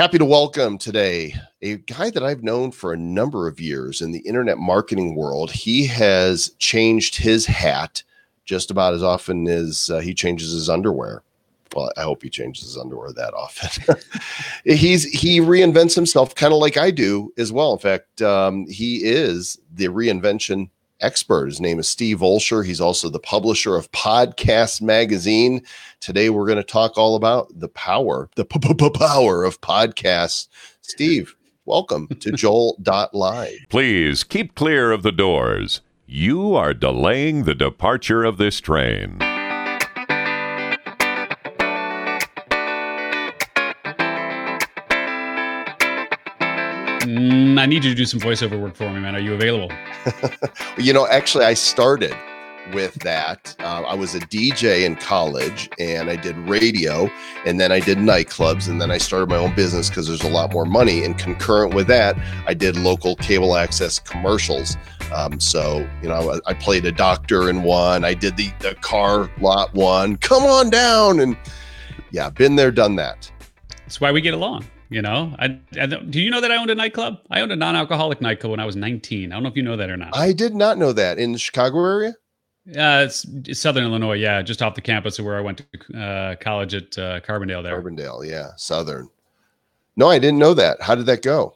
Happy to welcome today a guy that I've known for a number of years in the internet marketing world. He has changed his hat just about as often as uh, he changes his underwear. Well, I hope he changes his underwear that often. He's he reinvents himself kind of like I do as well. In fact, um, he is the reinvention expert. His name is Steve Olsher. He's also the publisher of Podcast Magazine. Today, we're going to talk all about the power, the p- p- power of podcasts. Steve, welcome to Joel.live. Please keep clear of the doors. You are delaying the departure of this train. Mm, I need you to do some voiceover work for me, man. Are you available? you know, actually, I started with that. Uh, I was a DJ in college and I did radio and then I did nightclubs and then I started my own business because there's a lot more money. And concurrent with that, I did local cable access commercials. Um, so, you know, I, I, played a doctor in one, I did the, the car lot one, come on down. And yeah, been there, done that. That's why we get along. You know, I, I, do you know that I owned a nightclub? I owned a non-alcoholic nightclub when I was 19. I don't know if you know that or not. I did not know that in the Chicago area. Uh, it's, it's Southern Illinois, yeah, just off the campus of where I went to uh, college at uh, Carbondale. There, Carbondale, yeah, Southern. No, I didn't know that. How did that go?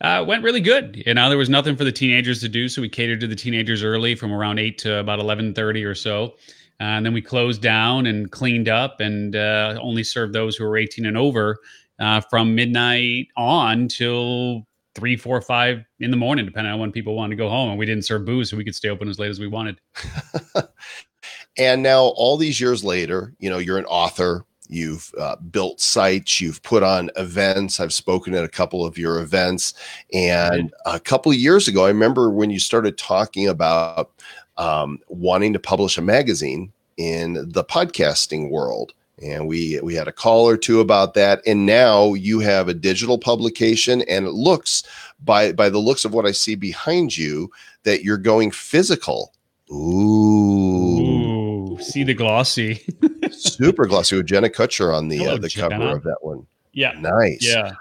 Uh, went really good. You know, there was nothing for the teenagers to do, so we catered to the teenagers early, from around eight to about eleven thirty or so. And then we closed down and cleaned up, and uh, only served those who were eighteen and over uh, from midnight on till three, four, five in the morning, depending on when people wanted to go home. And we didn't serve booze, so we could stay open as late as we wanted. and now, all these years later, you know, you're an author. You've uh, built sites. You've put on events. I've spoken at a couple of your events. And a couple of years ago, I remember when you started talking about um, wanting to publish a magazine in the podcasting world. And we we had a call or two about that. And now you have a digital publication and it looks by by the looks of what i see behind you that you're going physical. Ooh, ooh see the glossy. Super glossy with jenna kutcher on the Hello, uh, the Jenna. cover of that one. Yeah. Nice. Yeah.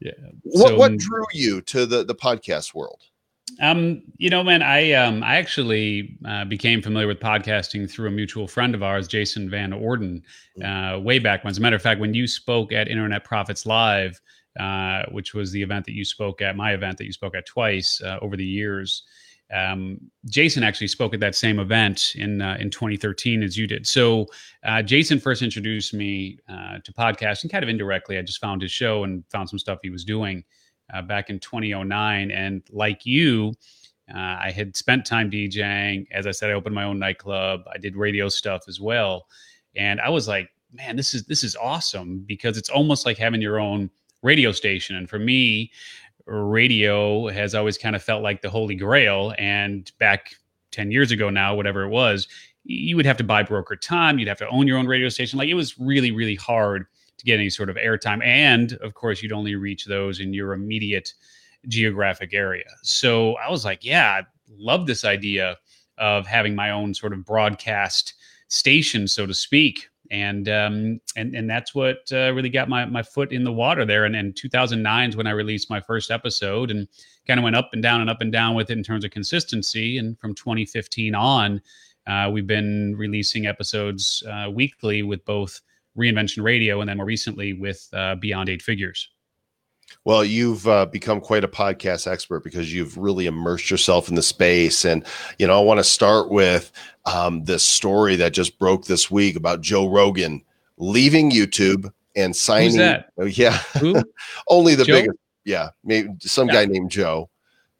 Yeah. What so, what drew you to the the podcast world um, you know, man, I um, I actually uh, became familiar with podcasting through a mutual friend of ours, Jason Van Orden, mm. uh, way back when. As a matter of fact, when you spoke at Internet Profits Live, uh, which was the event that you spoke at, my event that you spoke at twice uh, over the years, um, Jason actually spoke at that same event in uh, in 2013 as you did. So uh, Jason first introduced me to podcasting, kind of indirectly. I just found his show and found some stuff he was doing uh, back in 2009. And like you, uh, I had spent time DJing. As I said, I opened my own nightclub. I did radio stuff as well, and I was like, man, this is this is awesome because it's almost like having your own radio station. And for me, radio has always kind of felt like the holy grail. And back 10 years ago now, whatever it was, you would have to buy broker time. You'd have to own your own radio station. Like it was really, really hard to get any sort of airtime. And of course, you'd only reach those in your immediate geographic area. So I was like, yeah, I love this idea of having my own sort of broadcast station, so to speak. And um, and and that's what uh, really got my my foot in the water there. And, and 2009 is when I released my first episode, and kind of went up and down and up and down with it in terms of consistency. And from 2015 on, uh, we've been releasing episodes uh, weekly with both Reinvention Radio, and then more recently with uh, Beyond Eight Figures. Well, you've uh, become quite a podcast expert because you've really immersed yourself in the space. And, you know, I want to start with um, this story that just broke this week about Joe Rogan leaving YouTube and signing. Who's that? Oh, yeah. Who? Only the Joe? biggest. Yeah. Maybe some yeah. guy named Joe.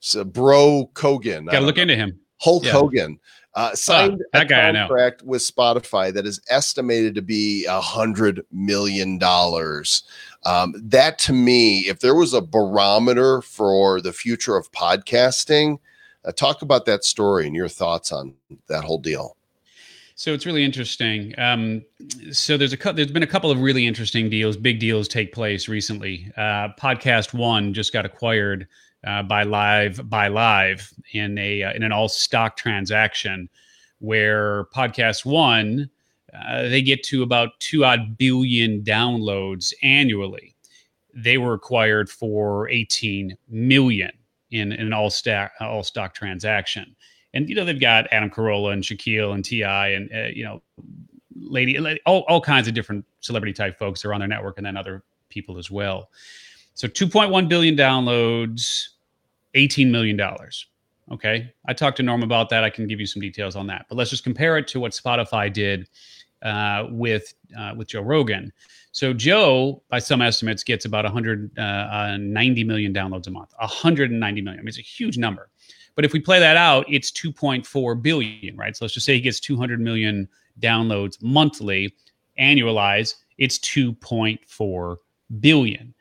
So, Bro Kogan. Got to look know. into him. Hulk yeah. Hogan uh, signed a contract with Spotify that is estimated to be a hundred million dollars. Um, that to me, if there was a barometer for the future of podcasting, uh, talk about that story and your thoughts on that whole deal. So it's really interesting. Um, so there's a there's been a couple of really interesting deals, big deals take place recently. Uh, Podcast One just got acquired uh, by Live by Live in a uh, in an all stock transaction where Podcast One uh, they get to about two odd billion downloads annually. they were acquired for 18 million in, in an all stock all stock transaction. And you know they've got Adam Carolla and Shaquille and T.I. and uh, you know lady all, all kinds of different celebrity type folks are on their network and then other people as well. So 2.1 billion downloads, 18 million dollars. Okay, I talked to Norm about that. I can give you some details on that. But let's just compare it to what Spotify did uh, with uh, with Joe Rogan. So Joe, by some estimates, gets about 190 uh, downloads a month. 190 million. I mean, it's a huge number. But if we play that out, it's 2.4 billion, right? So let's just say he gets 200 million downloads monthly, annualize, it's 2.4 billion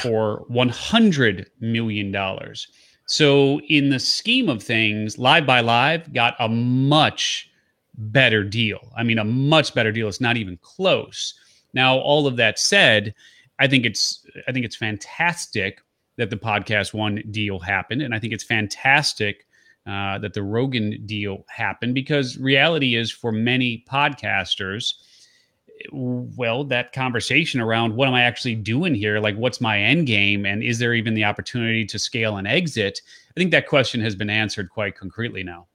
for 100 million dollars. So in the scheme of things, Live by Live got a much better deal. I mean, a much better deal. It's not even close. Now, all of that said, I think it's I think it's fantastic that the podcast one deal happened, and I think it's fantastic uh, that the Rogan deal happened because reality is for many podcasters, well, that conversation around what am I actually doing here? Like, what's my end game? And is there even the opportunity to scale and exit? I think that question has been answered quite concretely now.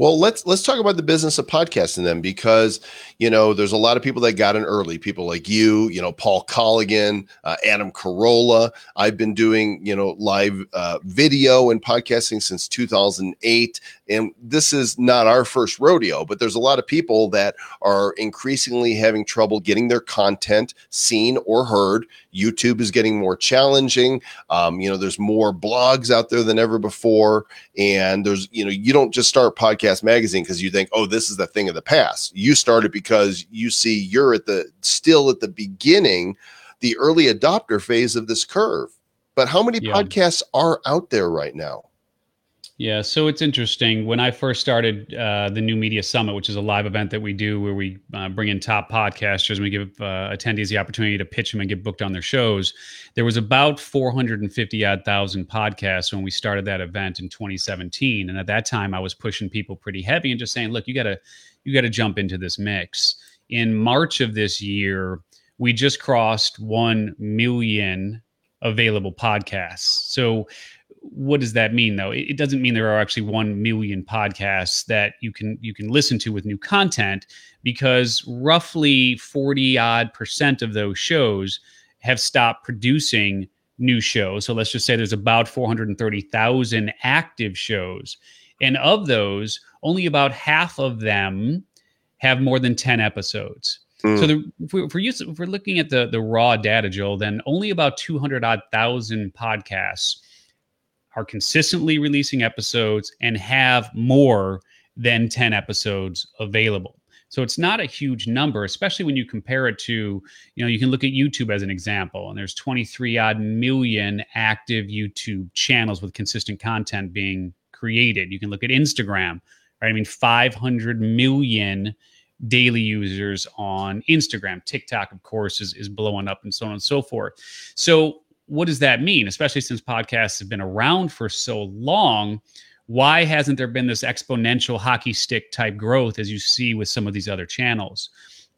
Well, let's let's talk about the business of podcasting then, because you know there's a lot of people that got in early. People like you, you know, Paul Colligan, uh, Adam Carolla. I've been doing you know live uh, video and podcasting since 2008, and this is not our first rodeo. But there's a lot of people that are increasingly having trouble getting their content seen or heard. YouTube is getting more challenging. Um, you know, there's more blogs out there than ever before, and there's you know you don't just start podcast magazine because you think, oh, this is the thing of the past. You start it because you see you're at the still at the beginning, the early adopter phase of this curve. But how many yeah. podcasts are out there right now? Yeah, so it's interesting. When I first started uh, the New Media Summit, which is a live event that we do where we uh, bring in top podcasters and we give uh, attendees the opportunity to pitch them and get booked on their shows, there was about 450 odd thousand podcasts when we started that event in 2017. And at that time, I was pushing people pretty heavy and just saying, "Look, you gotta, you gotta jump into this mix." In March of this year, we just crossed one million available podcasts. So what does that mean though? It, doesn't mean there are actually 1 million podcasts that you can you can listen to with new content because roughly 40 odd percent of those shows have stopped producing new shows. So let's just say there's about 430,000 active shows. And of those only about half of them have more than 10 episodes. Mm. so the, if, we, if, we're if we're looking at the the raw data joel then only about 200 odd thousand podcasts are consistently releasing episodes and have more than 10 episodes available. So it's not a huge number, especially when you compare it to, you know, you can look at YouTube as an example, and there's 23 odd million active YouTube channels with consistent content being created. You can look at Instagram, right? I mean, 500 million daily users on Instagram. TikTok, of course, is, is blowing up and so on and so forth. So what does that mean? Especially since podcasts have been around for so long, why hasn't there been this exponential hockey stick type growth as you see with some of these other channels?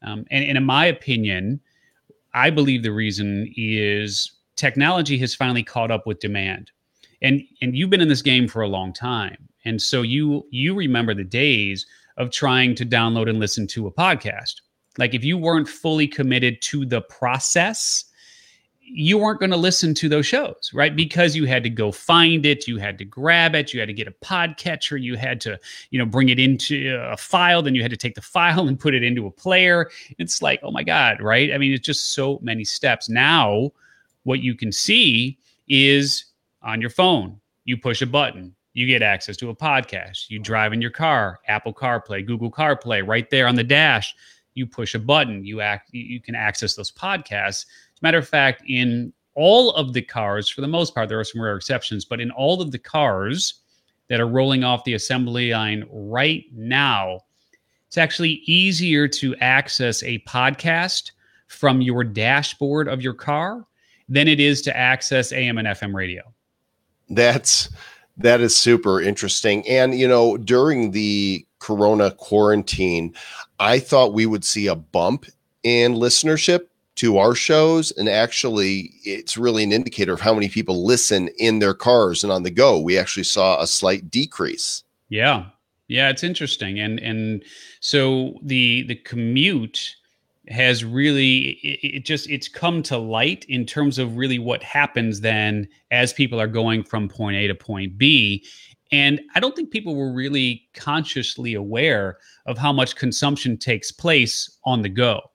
Um, and, and in my opinion, I believe the reason is technology has finally caught up with demand. And and you've been in this game for a long time. And so you you remember the days of trying to download and listen to a podcast. Like if you weren't fully committed to the process, you weren't going to listen to those shows, right? Because you had to go find it, you had to grab it, you had to get a podcatcher, you had to, you know, bring it into a file, then you had to take the file and put it into a player. It's like, oh my God, right? I mean, it's just so many steps. Now, what you can see is on your phone, you push a button, you get access to a podcast. You drive in your car, Apple CarPlay, Google CarPlay, right there on the dash. You push a button, you act, you can access those podcasts Matter of fact, in all of the cars, for the most part, there are some rare exceptions, but in all of the cars that are rolling off the assembly line right now, it's actually easier to access a podcast from your dashboard of your car than it is to access AM and FM radio. That's that is super interesting. And you know, during the corona quarantine, I thought we would see a bump in listenership to our shows and actually it's really an indicator of how many people listen in their cars and on the go. We actually saw a slight decrease. Yeah. Yeah it's interesting and and so the the commute has really it, it just it's come to light in terms of really what happens then as people are going from point a to point b. And i don't think people were really consciously aware of how much consumption takes place on the go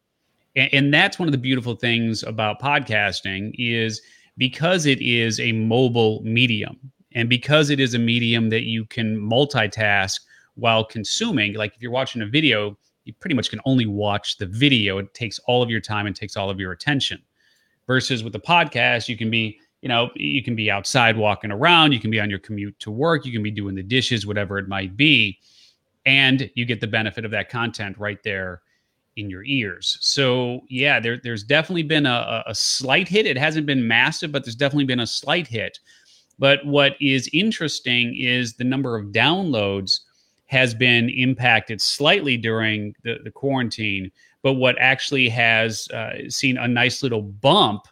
and, and that's one of the beautiful things about podcasting is because it is a mobile medium and because it is a medium that you can multitask while consuming like if you're watching a video you pretty much can only watch the video. It takes all of your time and takes all of your attention. Versus with the podcast you can be you know you can be outside walking around you can be on your commute to work you can be doing the dishes whatever it might be and you get the benefit of that content right there in your ears. So yeah, there, there's definitely been a, a slight hit. It hasn't been massive, but there's definitely been a slight hit. But what is interesting is the number of downloads has been impacted slightly during the, the quarantine. But what actually has uh, seen a nice little bump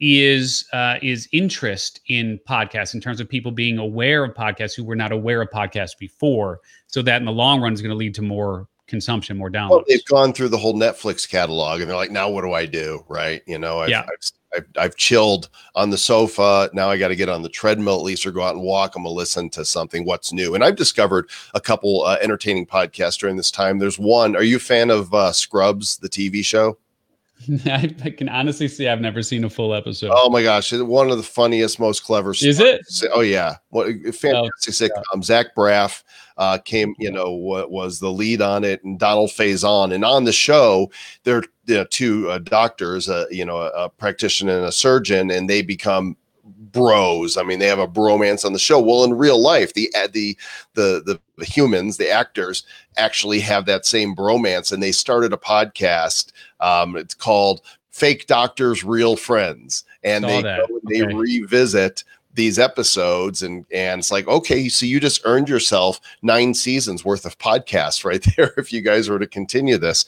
is uh, is interest in podcasts in terms of people being aware of podcasts who were not aware of podcasts before. So that in the long run is going to lead to more consumption, more downloads. Well, they've gone through the whole Netflix catalog and they're like, now what do I do? Right. You know, I've, yeah. I've, I've, I've chilled on the sofa. Now I got to get on the treadmill at least or go out and walk. I'm going to listen to something. What's new? And I've discovered a couple uh, entertaining podcasts during this time. There's one. Are you a fan of uh, Scrubs, the TV show? I, can honestly say I've never seen a full episode. Oh my gosh, one of the funniest, most clever. Is it? Oh yeah, what fantastic oh, sitcom. Zach Braff uh, came, you know, what was the lead on it, and Donald Faison. And on the show, there are two uh, doctors, uh, you know, a, a practitioner and a surgeon, and they become bros. I mean, they have a bromance on the show. Well, in real life, the uh, the the the, humans, the actors, actually have that same bromance, and they started a podcast. Um, it's called "Fake Doctors, Real Friends," and they go and they okay. revisit these episodes and and it's like okay so you just earned yourself nine seasons worth of podcasts right there if you guys were to continue this.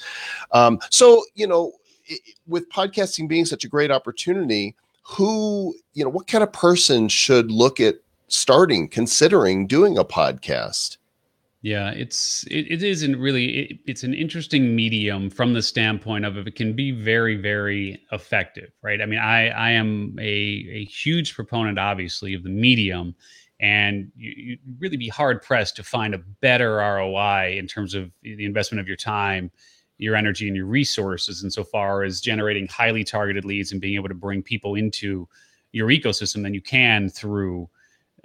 Um, so you know it, with podcasting being such a great opportunity who you know what kind of person should look at starting considering doing a podcast yeah it's it, it isn't really it, it's an interesting medium from the standpoint of it can be very very effective right? I mean i i am a a huge proponent obviously of the medium and you, would really be hard pressed to find a better roi in terms of the investment of your time your energy and your resources insofar as generating highly targeted leads and being able to bring people into your ecosystem than you can through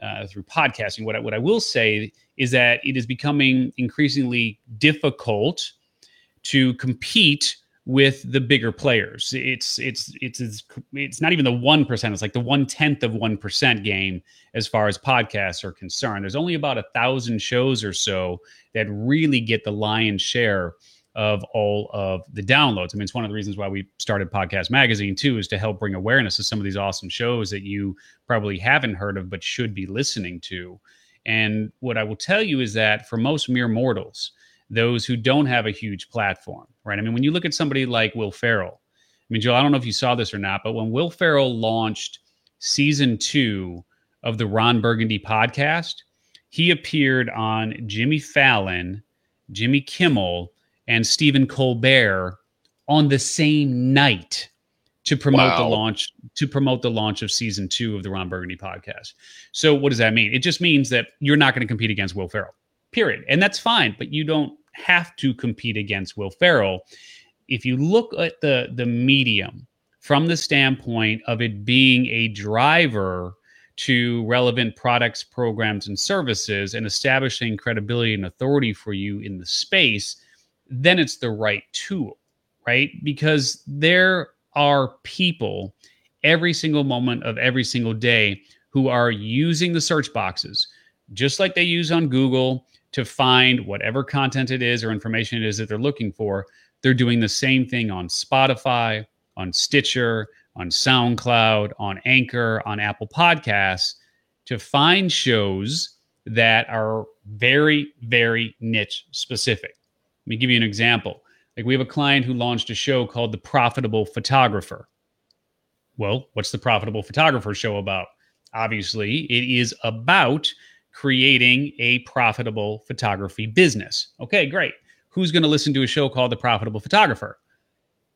uh, through podcasting. What I, what I will say is that it is becoming increasingly difficult to compete with the bigger players. It's it's it's it's, it's not even the one percent. It's like the one tenth of one percent game as far as podcasts are concerned. There's only about a thousand shows or so that really get the lion's share of all of the downloads. I mean, it's one of the reasons why we started Podcast Magazine too, is to help bring awareness to some of these awesome shows that you probably haven't heard of but should be listening to. And what I will tell you is that for most mere mortals, those who don't have a huge platform, right? I mean, when you look at somebody like Will Ferrell, I mean, Joe, I don't know if you saw this or not, but when Will Ferrell launched season two of the Ron Burgundy podcast, he appeared on Jimmy Fallon, Jimmy Kimmel, and Stephen Colbert on the same night to promote wow. the launch to promote the launch of season two of the Ron Burgundy podcast. So what does that mean? It just means that you're not going to compete against Will Ferrell, period, and that's fine. But you don't have to compete against Will Ferrell. If you look at the the medium from the standpoint of it being a driver to relevant products, programs, and services, and establishing credibility and authority for you in the space then it's the right tool, right? Because there are people every single moment of every single day who are using the search boxes just like they use on Google to find whatever content it is or information it is that they're looking for. They're doing the same thing on Spotify, on Stitcher, on SoundCloud, on Anchor, on Apple Podcasts to find shows that are very, very niche specific me give you an example. Like we have a client who launched a show called The Profitable Photographer. Well, what's the Profitable Photographer show about? Obviously, it is about creating a profitable photography business. Okay, great. Who's going to listen to a show called The Profitable Photographer?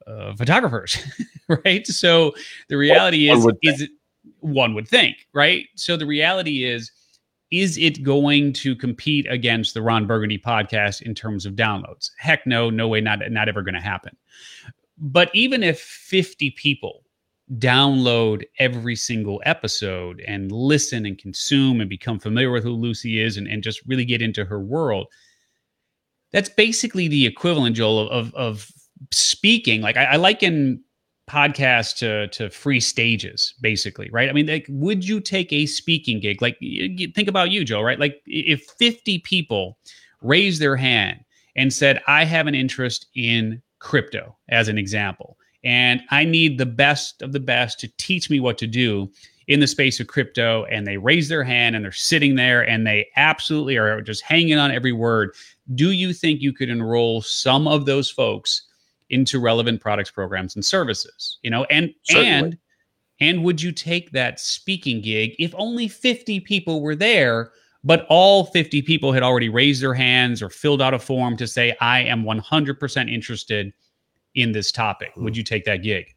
Uh, photographers, right? So the reality is, is it, one would think, right? So the reality is, is it going to compete against the Ron Burgundy podcast in terms of downloads? Heck no, no way, not not ever going to happen. But even if 50 people download every single episode and listen and consume and become familiar with who Lucy is and, and just really get into her world, that's basically the equivalent, Joel, of of speaking. Like I, I liken podcasts to to free stages, basically, right? I mean, like, would you take a speaking gig? Like, think about you, Joe, right? Like, if 50 people raised their hand and said, "I have an interest in crypto," as an example and I need the best of the best to teach me what to do in the space of crypto. And they raise their hand and they're sitting there and they absolutely are just hanging on every word. Do you think you could enroll some of those folks into relevant products, programs, and services? You know, and Certainly. and and would you take that speaking gig if only 50 people were there? but all 50 people had already raised their hands or filled out a form to say, I am 100% interested in this topic. Would mm-hmm. you take that gig?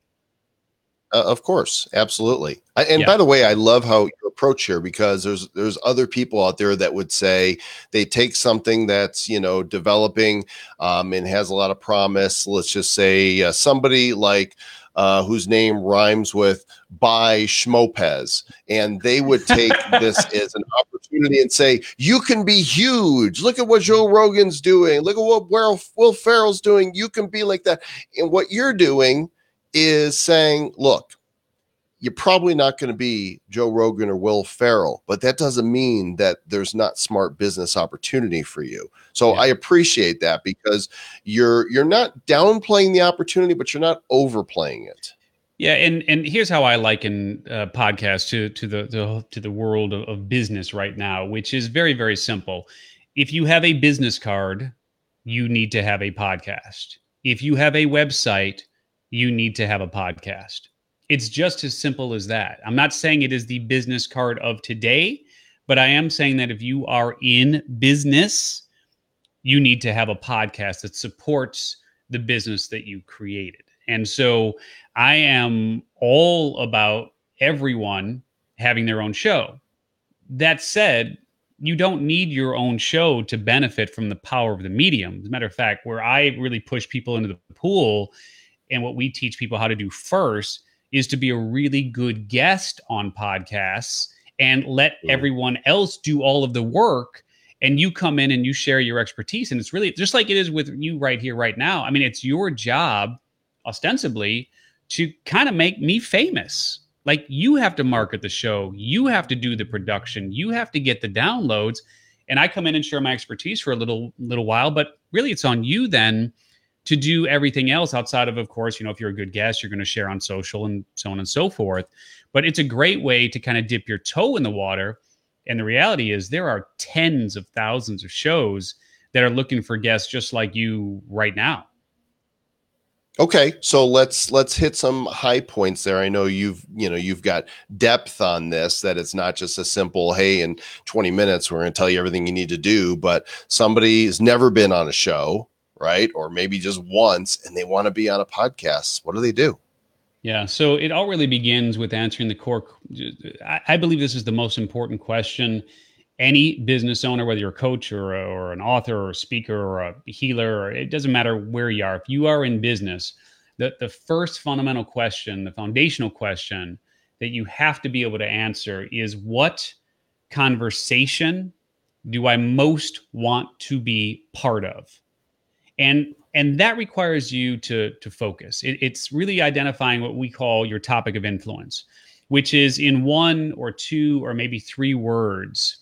Uh, of course, absolutely. I, and yeah. by the way, I love how approach here because there's there's other people out there that would say they take something that's you know developing um, and has a lot of promise. Let's just say uh, somebody like uh, whose name rhymes with by Schmopez. And they would take this as an opportunity and say, You can be huge. Look at what Joe Rogan's doing. Look at what Will, Will Ferrell's doing. You can be like that. And what you're doing is saying, Look, you're probably not going to be Joe Rogan or Will Ferrell, but that doesn't mean that there's not smart business opportunity for you. So yeah. I appreciate that because you're you're not downplaying the opportunity, but you're not overplaying it. Yeah, and and here's how I liken uh, podcast to to the, the to the world of, of business right now, which is very very simple. If you have a business card, you need to have a podcast. If you have a website, you need to have a podcast it's just as simple as that. I'm not saying it is the business card of today, but I am saying that if you are in business, you need to have a podcast that supports the business that you created. And so I am all about everyone having their own show. That said, you don't need your own show to benefit from the power of the medium. As a matter of fact, where I really push people into the pool and what we teach people how to do first is to be a really good guest on podcasts and let mm. everyone else do all of the work. And you come in and you share your expertise. And it's really just like it is with you right here right now. I mean it's your job ostensibly to kind of make me famous. Like you have to market the show. You have to do the production. You have to get the downloads. And i come in and share my expertise for a little little while but really it's on you then to do everything else outside of, of course, you know, if you're a good guest, you're going to share on social and so on and so forth. But it's a great way to kind of dip your toe in the water. And the reality is, there are tens of thousands of shows that are looking for guests just like you right now. Okay, so let's let's hit some high points there. I know you've you know you've got depth on this that it's not just a simple hey in 20 minutes we're going to tell you everything you need to do, but somebody has never been on a show right? Or maybe just once and they want to be on a podcast. What do they do? Yeah, so it all really begins with answering the core. I believe this is the most important question. Any business owner, whether you're a coach or, a, or an author or a speaker or a healer, or it doesn't matter where you are. If you are in business, the, the first fundamental question, the foundational question that you have to be able to answer is what conversation do I most want to be part of? And and that requires you to to focus. It, it's really identifying what we call your topic of influence which is in one or two or maybe three words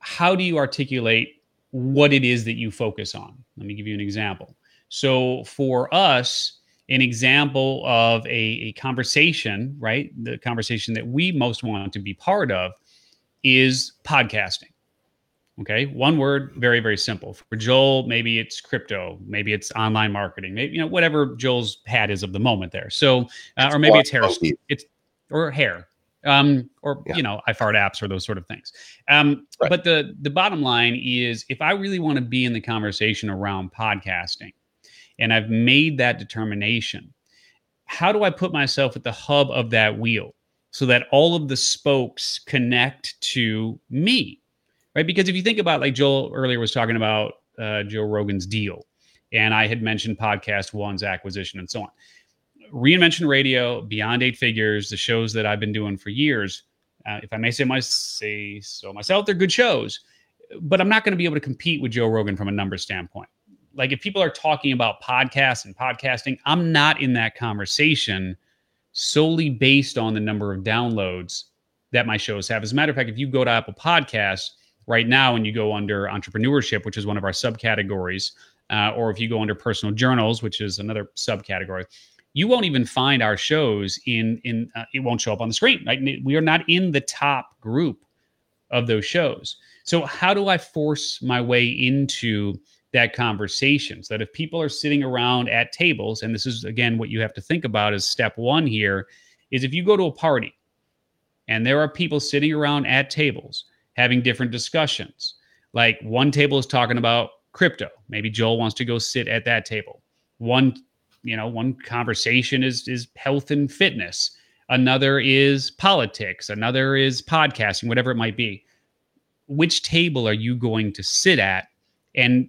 how do you articulate what it is that you focus on? Let me give you an example. So for us an example of a, a conversation right the conversation that we most want to be part of is podcasting Okay, one word, very very simple. For Joel, maybe it's crypto, maybe it's online marketing, maybe you know whatever Joel's hat is of the moment there. So, uh, or maybe it's hair, it's or hair, um, or yeah. you know, I fart apps or those sort of things. Um, right. But the the bottom line is, if I really want to be in the conversation around podcasting, and I've made that determination, how do I put myself at the hub of that wheel so that all of the spokes connect to me? Right? Because if you think about like Joel earlier was talking about uh, Joe Rogan's deal, and I had mentioned Podcast One's acquisition and so on. Reinvention Radio, Beyond Eight Figures, the shows that I've been doing for years. Uh, if I may say my say so myself, they're good shows, but I'm not going to be able to compete with Joe Rogan from a number standpoint. Like if people are talking about podcasts and podcasting, I'm not in that conversation solely based on the number of downloads that my shows have. As a matter of fact, if you go to Apple Podcasts right now and you go under entrepreneurship, which is one of our subcategories, uh, or if you go under personal journals, which is another subcategory, you won't even find our shows in in uh, it won't show up on the screen. Right? We are not in the top group of those shows. So how do I force my way into that conversation so that if people are sitting around at tables, and this is again what you have to think about is step one here, is if you go to a party and there are people sitting around at tables having different discussions. Like one table is talking about crypto. Maybe Joel wants to go sit at that table. One, you know, one conversation is is health and fitness. Another is politics. Another is podcasting, whatever it might be. Which table are you going to sit at and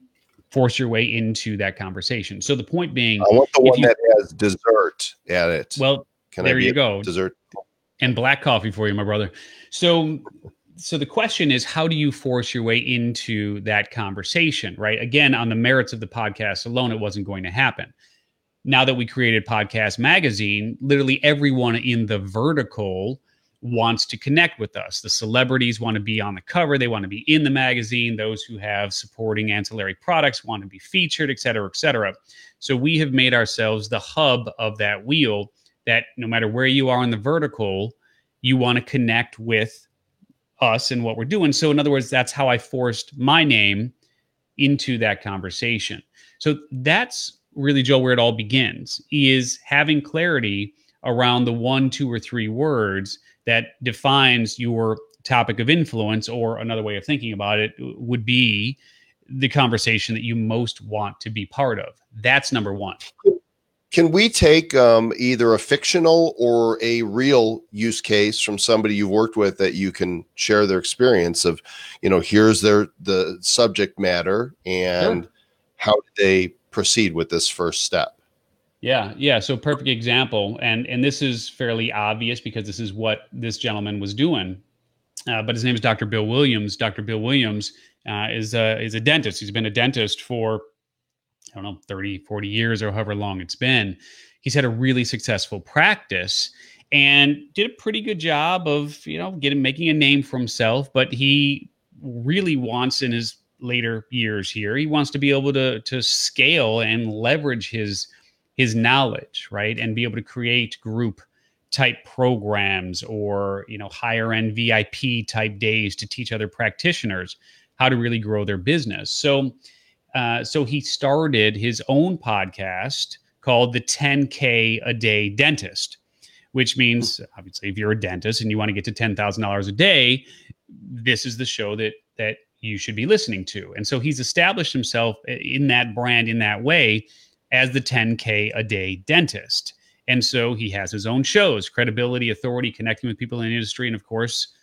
force your way into that conversation? So the point being, I want the one you, that has dessert at it. Well, Can there you go. Dessert and black coffee for you, my brother. So so the question is how do you force your way into that conversation right? Again on the merits of the podcast alone it wasn't going to happen. Now that we created podcast magazine literally everyone in the vertical wants to connect with us. The celebrities want to be on the cover. They want to be in the magazine. Those who have supporting ancillary products want to be featured et cetera et cetera. So we have made ourselves the hub of that wheel that no matter where you are in the vertical you want to connect with us and what we're doing. So, in other words, that's how I forced my name into that conversation. So that's really Joe where it all begins is having clarity around the one, two, or three words that defines your topic of influence, or another way of thinking about it would be the conversation that you most want to be part of. That's number one. Can we take um, either a fictional or a real use case from somebody you've worked with that you can share their experience of, you know, here's their the subject matter and sure. how did they proceed with this first step? Yeah, yeah. So perfect example, and and this is fairly obvious because this is what this gentleman was doing. Uh, but his name is Dr. Bill Williams. Dr. Bill Williams uh, is a is a dentist. He's been a dentist for I don't know, 30, 40 years or however long it's been. He's had a really successful practice and did a pretty good job of, you know, getting making a name for himself, but he really wants in his later years here, he wants to be able to to scale and leverage his his knowledge, right? And be able to create group type programs or, you know, higher end VIP type days to teach other practitioners how to really grow their business. So uh, so he started his own podcast called the 10K a day dentist, which means obviously if you're a dentist and you want to get to $10,000 a day, this is the show that that you should be listening to. And so he's established himself in that brand in that way as the 10K a day dentist. And so he has his own shows, credibility, authority, connecting with people in the industry, and of course,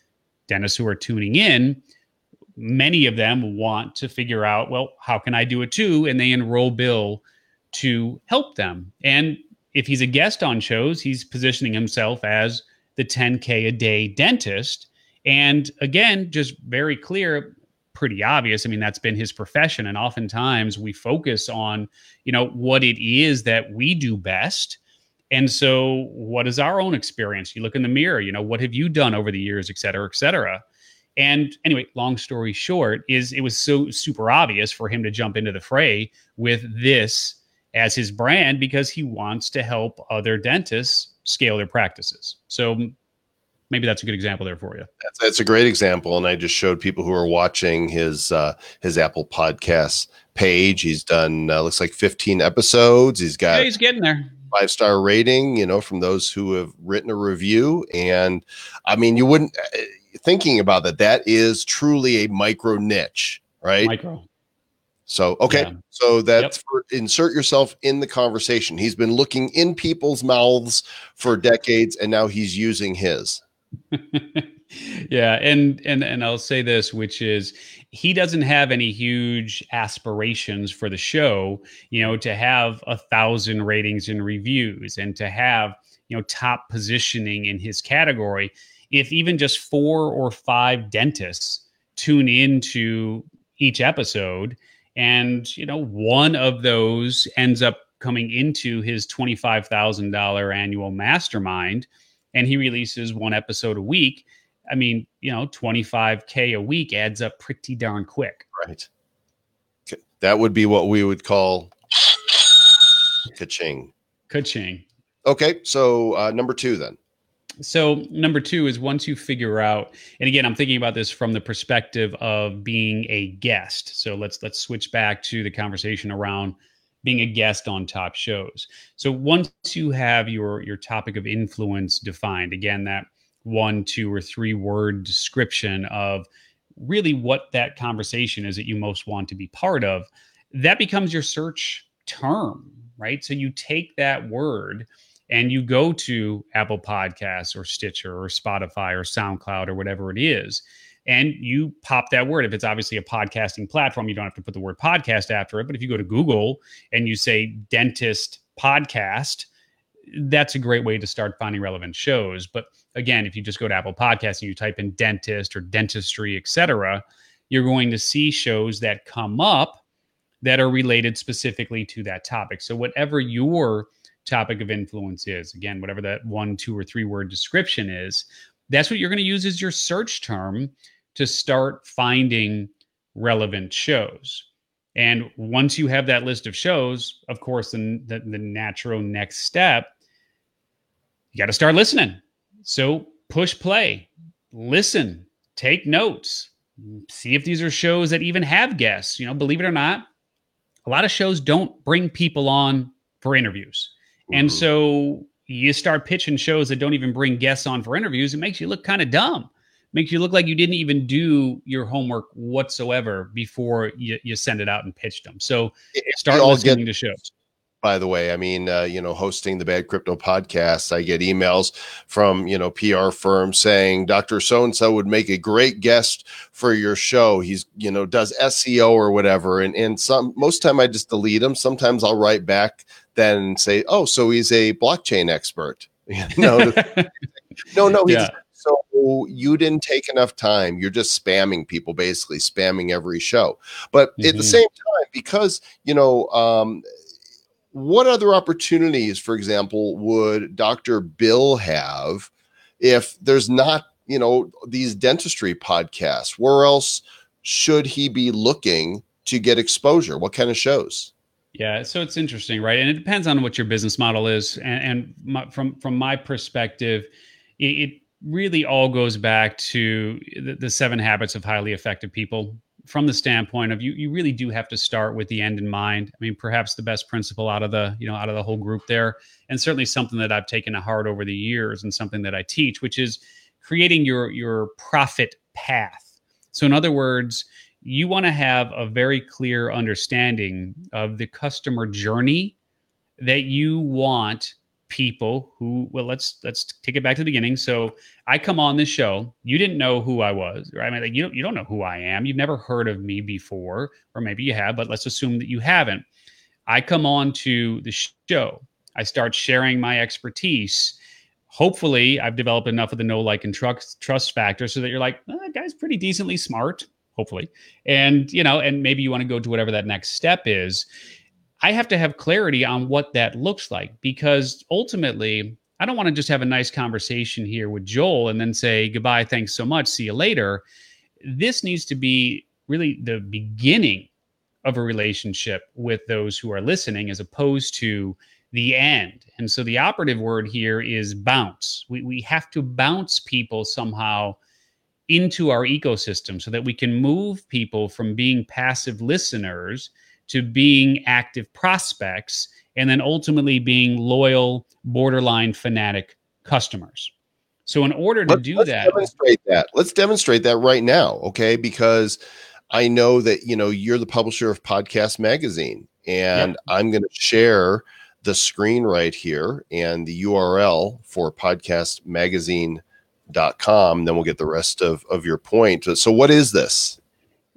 dentists who are tuning in many of them want to figure out, well, how can I do it too? And they enroll Bill to help them. And if he's a guest on shows, he's positioning himself as the 10K a day dentist. And again, just very clear, pretty obvious. I mean, that's been his profession. And oftentimes we focus on, you know, what it is that we do best. And so, what is our own experience? You look in the mirror, you know, what have you done over the years, et cetera, et cetera. And anyway, long story short, is it was so super obvious for him to jump into the fray with this as his brand because he wants to help other dentists scale their practices. So maybe that's a good example there for you. That's, that's a great example, and I just showed people who are watching his uh, his Apple Podcasts page. He's done uh, looks like 15 episodes. He's got yeah, he's getting there. Five star rating, you know, from those who have written a review, and I mean, you wouldn't uh, thinking about that. That is truly a micro niche, right? Micro. So okay, yeah. so that's yep. for insert yourself in the conversation. He's been looking in people's mouths for decades, and now he's using his. yeah, and and and I'll say this, which is he doesn't have any huge aspirations for the show. You know, to have a thousand ratings and reviews, and to have you know top positioning in his category. If even just four or five dentists tune into each episode and, you know, one of those ends up coming into his $25,000 annual mastermind and he releases one episode a week. I mean, you know, 25K a week adds up pretty darn quick. Right. That would be what we would call ka-ching. Ka-ching. Okay. So, uh, number two then. So number two is once you figure out, and again, I'm thinking about this from the perspective of being a guest. So let's let's switch back to the conversation around being a guest on top shows. So once you have your your topic of influence defined, again, that one, two, or three word description of really what that conversation is that you most want to be part of, that becomes your search term, right? So you take that word and you go to Apple Podcasts or Stitcher or Spotify or SoundCloud or whatever it is, and you pop that word. If it's obviously a podcasting platform, you don't have to put the word podcast after it. But if you go to Google and you say dentist podcast, that's a great way to start finding relevant shows. But again, if you just go to Apple Podcasts and you type in dentist or dentistry, etc., you're going to see shows that come up that are related specifically to that topic. So whatever your topic of influence is. Again, whatever that one, two, or three word description is, that's what you're going to use as your search term to start finding relevant shows. And once you have that list of shows, of course, then the, the natural next step, you got to start listening. So push play, listen, take notes, see if these are shows that even have guests. You know, believe it or not, a lot of shows don't bring people on for interviews. And mm-hmm. so you start pitching shows that don't even bring guests on for interviews. It makes you look kind of dumb. Makes you look like you didn't even do your homework whatsoever before you, you send it out and pitch them. So start listening get, to shows by the way. I mean, uh, you know, hosting the Bad Crypto podcast, I get emails from, you know, PR firms saying Dr. So and so would make a great guest for your show. He's, you know, does SEO or whatever. And, and some, most time I just delete them. Sometimes I'll write back then say, oh, so he's a blockchain expert. no, no, no. Yeah. So you didn't take enough time. You're just spamming people, basically spamming every show. But mm-hmm. at the mm-hmm. same time, because you know, um, what other opportunities, for example, would Dr. Bill have if there's not, you know, these dentistry podcasts? Where else should he be looking to get exposure? What kind of shows? Yeah, so it's interesting, right? And it depends on what your business model is. And, and my, from from my perspective, it, it, really all goes back to the, the, seven habits of highly effective people. From the standpoint of you, you really do have to start with the end in mind. I mean, perhaps the best principle out of the you know out of the whole group there, and certainly something that I've taken to heart over the years, and something that I teach, which is creating your your profit path. So, in other words, you want to have a very clear understanding of the customer journey that you want people who well let's let's take it back to the beginning. So i come on this show you didn't know who i was right? I mean like you don't you don't know who i am. You've never heard of me before or maybe you have but let's assume that you haven't. I come on to the show. I start sharing my expertise. Hopefully i've developed enough of the know like and trust trust factor so that you're like that guy's pretty decently smart hopefully. And, you know, and maybe you want to go to whatever that next step is. I have to have clarity on what that looks like because ultimately, I don't want to just have a nice conversation here with Joel and then say goodbye, thanks so much, see you later. This needs to be really the beginning of a relationship with those who are listening as opposed to the end. And so the operative word here is bounce. We, we have to bounce people somehow into our ecosystem so that we can move people from being passive listeners to being active prospects and then ultimately being loyal, borderline fanatic customers. So, in order to let's, do let's that, demonstrate that. Let's demonstrate that right now, okay? Because I know that you know you're the publisher of Podcast Magazine, and yep. I'm going to share the screen right here and the URL for podcastmagazine.com. Then we'll get the rest of, of your point. So, what is this?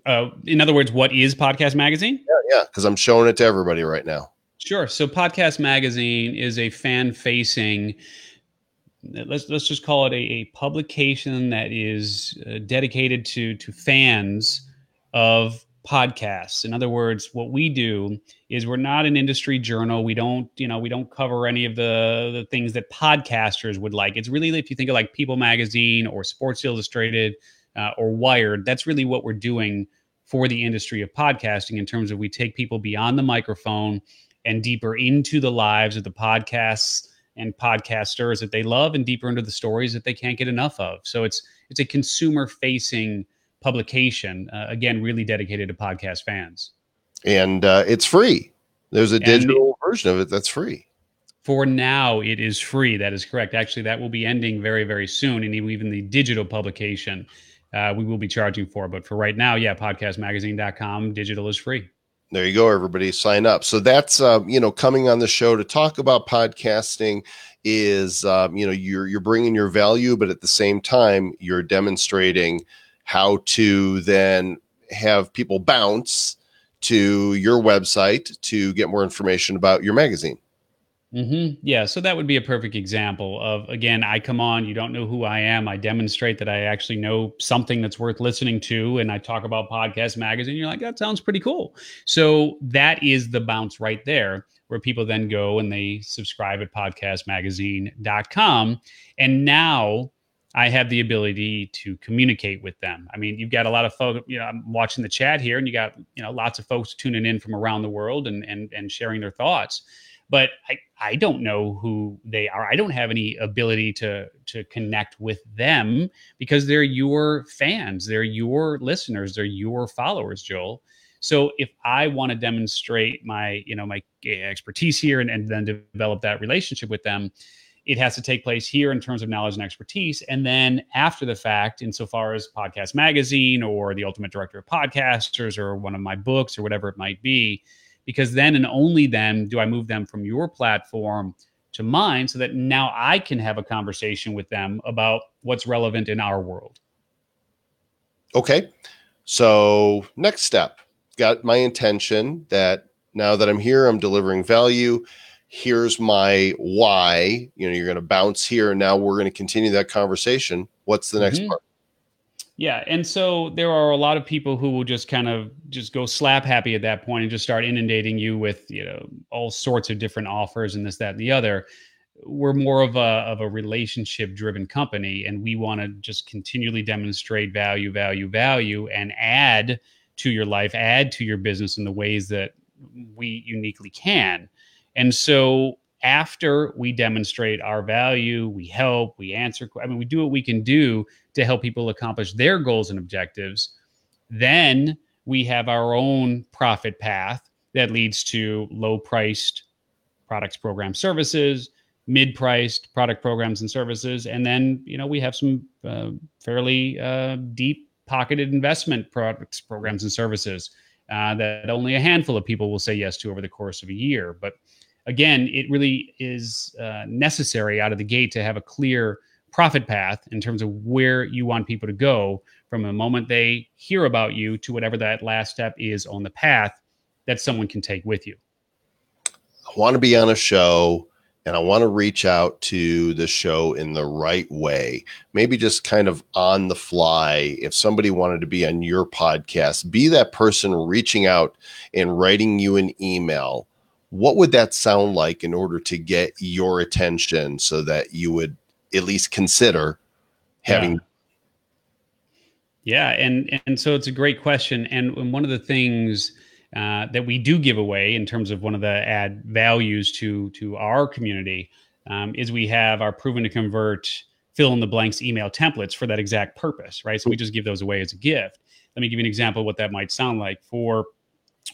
Uh, in other words, what is Podcast Magazine? Yeah, yeah, because I'm showing it to everybody right now. Sure. So, Podcast Magazine is a fan facing let's let's just call it a, a publication that is uh, dedicated to to fans of podcasts. In other words, what we do is we're not an industry journal. We don't, you know, we don't cover any of the the things that podcasters would like. It's really if you think of like People Magazine or Sports Illustrated uh, or Wired, that's really what we're doing for the industry of podcasting in terms of we take people beyond the microphone and deeper into the lives of the podcasts and podcasters that they love and deeper into the stories that they can't get enough of. So it's it's a consumer facing publication uh, again really dedicated to podcast fans. And uh, it's free. There's a digital and version of it that's free. For now, it is free. That is correct. Actually, that will be ending very, very soon. And even the digital publication, uh, we will be charging for. But for right now, yeah, podcastmagazine.com, digital is free there you go everybody sign up so that's uh, you know coming on the show to talk about podcasting is um, you know you're you're bringing your value but at the same time you're demonstrating how to then have people bounce to your website to get more information about your magazine Mm-hmm. Yeah, so that would be a perfect example of again, I come on, you don't know who I am. I demonstrate that I actually know something that's worth listening to, and I talk about podcast magazine. You're like, that sounds pretty cool. So that is the bounce right there, where people then go and they subscribe at podcastmagazine.com. And now I have the ability to communicate with them. I mean, you've got a lot of folks, you know, I'm watching the chat here, and you got, you know, lots of folks tuning in from around the world and and and sharing their thoughts but I, I don't know who they are. I don't have any ability to to connect with them because they're your fans, they're your listeners, they're your followers, Joel. So if I want to demonstrate my, you know, my expertise here and, and then develop that relationship with them, it has to take place here in terms of knowledge and expertise. And then after the fact, insofar as Podcast Magazine or the Ultimate Directory of Podcasters or one of my books or whatever it might be, because then and only then do I move them from your platform to mine so that now I can have a conversation with them about what's relevant in our world. Okay. So, next step got my intention that now that I'm here, I'm delivering value. Here's my why. You know, you're going to bounce here. And now we're going to continue that conversation. What's the next mm-hmm. part? Yeah, and so there are a lot of people who will just kind of just go slap happy at that point and just start inundating you with you know all sorts of different offers and this, that, and the other. We're more of a of a relationship driven company, and we want to just continually demonstrate value, value, value, and add to your life, add to your business in the ways that we uniquely can. And so after we demonstrate our value, we help, we answer. I mean, we do what we can do to help people accomplish their goals and objectives. Then we have our own profit path that leads to low priced products, programs, services, mid priced product programs and services. And then, you know, we have some uh, fairly uh, deep pocketed investment products, programs, and services uh, that only a handful of people will say yes to over the course of a year. But again, it really is uh, necessary out of the gate to have a clear profit path in terms of where you want people to go from the moment they hear about you to whatever that last step is on the path that someone can take with you. I want to be on a show and I want to reach out to the show in the right way. Maybe just kind of on the fly. If somebody wanted to be on your podcast, be that person reaching out and writing you an email what would that sound like in order to get your attention so that you would at least consider having yeah, yeah and and so it's a great question and, and one of the things uh, that we do give away in terms of one of the add values to to our community um, is we have our proven to convert fill in the blanks email templates for that exact purpose, right? So we just give those away as a gift. Let me give you an example of what that might sound like. For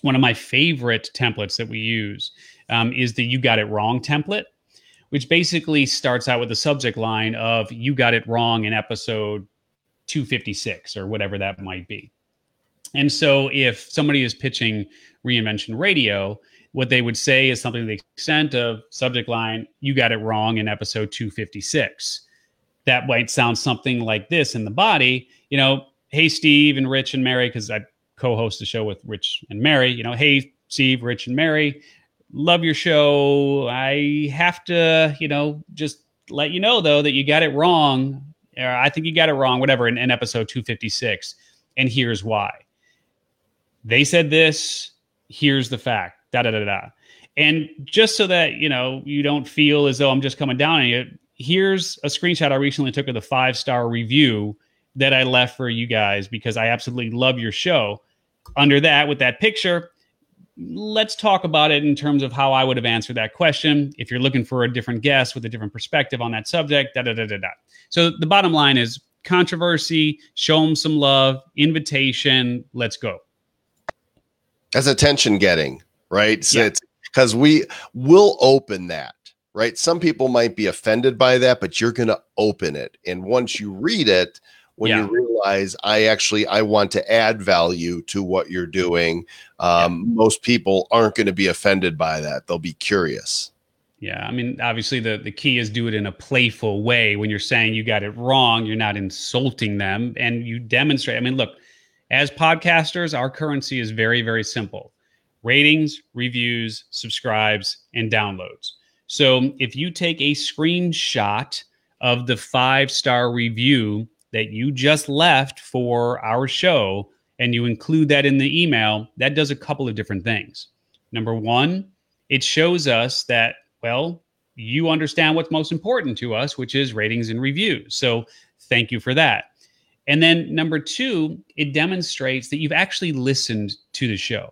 one of my favorite templates that we use um, is the "You Got It Wrong" template, which basically starts out with the subject line of "You got it wrong" in episode 256 or whatever that might be. And so if somebody is pitching reinvention radio, what they would say is something to the extent of subject line, you got it wrong in episode 256. That might sound something like this in the body, you know, hey, Steve and Rich and Mary, because I co host the show with Rich and Mary, you know, hey, Steve, Rich, and Mary, love your show. I have to, you know, just let you know, though, that you got it wrong. Or I think you got it wrong, whatever, in, in episode 256. And here's why they said this. Here's the fact. Da da da da. And just so that you know, you don't feel as though I'm just coming down on you. Here's a screenshot I recently took of the five star review that I left for you guys because I absolutely love your show. Under that, with that picture, let's talk about it in terms of how I would have answered that question. If you're looking for a different guess with a different perspective on that subject, da da da da da. So the bottom line is controversy, show them some love, invitation, let's go as attention getting, right? So yeah. because we will open that, right? Some people might be offended by that, but you're going to open it. And once you read it, when yeah. you realize I actually I want to add value to what you're doing, um, yeah. most people aren't going to be offended by that. They'll be curious. Yeah, I mean, obviously the the key is do it in a playful way. When you're saying you got it wrong, you're not insulting them, and you demonstrate. I mean, look, as podcasters, our currency is very, very simple ratings, reviews, subscribes, and downloads. So if you take a screenshot of the five star review that you just left for our show and you include that in the email, that does a couple of different things. Number one, it shows us that, well, you understand what's most important to us, which is ratings and reviews. So thank you for that. And then number two, it demonstrates that you've actually listened to the show.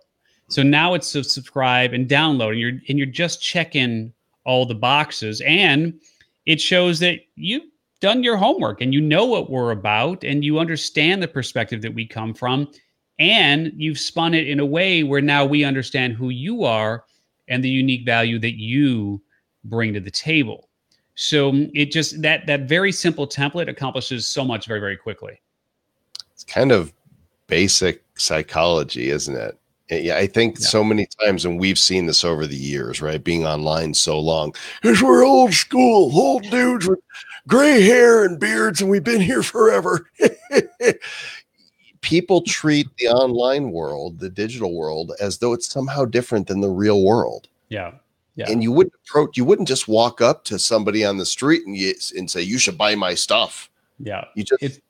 So now it's to subscribe and download, and you're and you're just checking all the boxes, and it shows that you've done your homework and you know what we're about, and you understand the perspective that we come from, and you've spun it in a way where now we understand who you are and the unique value that you bring to the table. So mm, it just that that very simple template accomplishes so much very very quickly it's kind of basic psychology, isn't it? Eh, yeah, I think yeah. so many times, and we've seen this over the years, right? Being online so long, because we're old school, old dudes with gray hair and beards, and we've been here forever. People treat the online world, the digital world, as though it's somehow different than the real world. Yeah. Yeah. And you wouldn't approach, you wouldn't just walk up to somebody on the street and you, and say, "You should buy my stuff." Yeah. You just it's,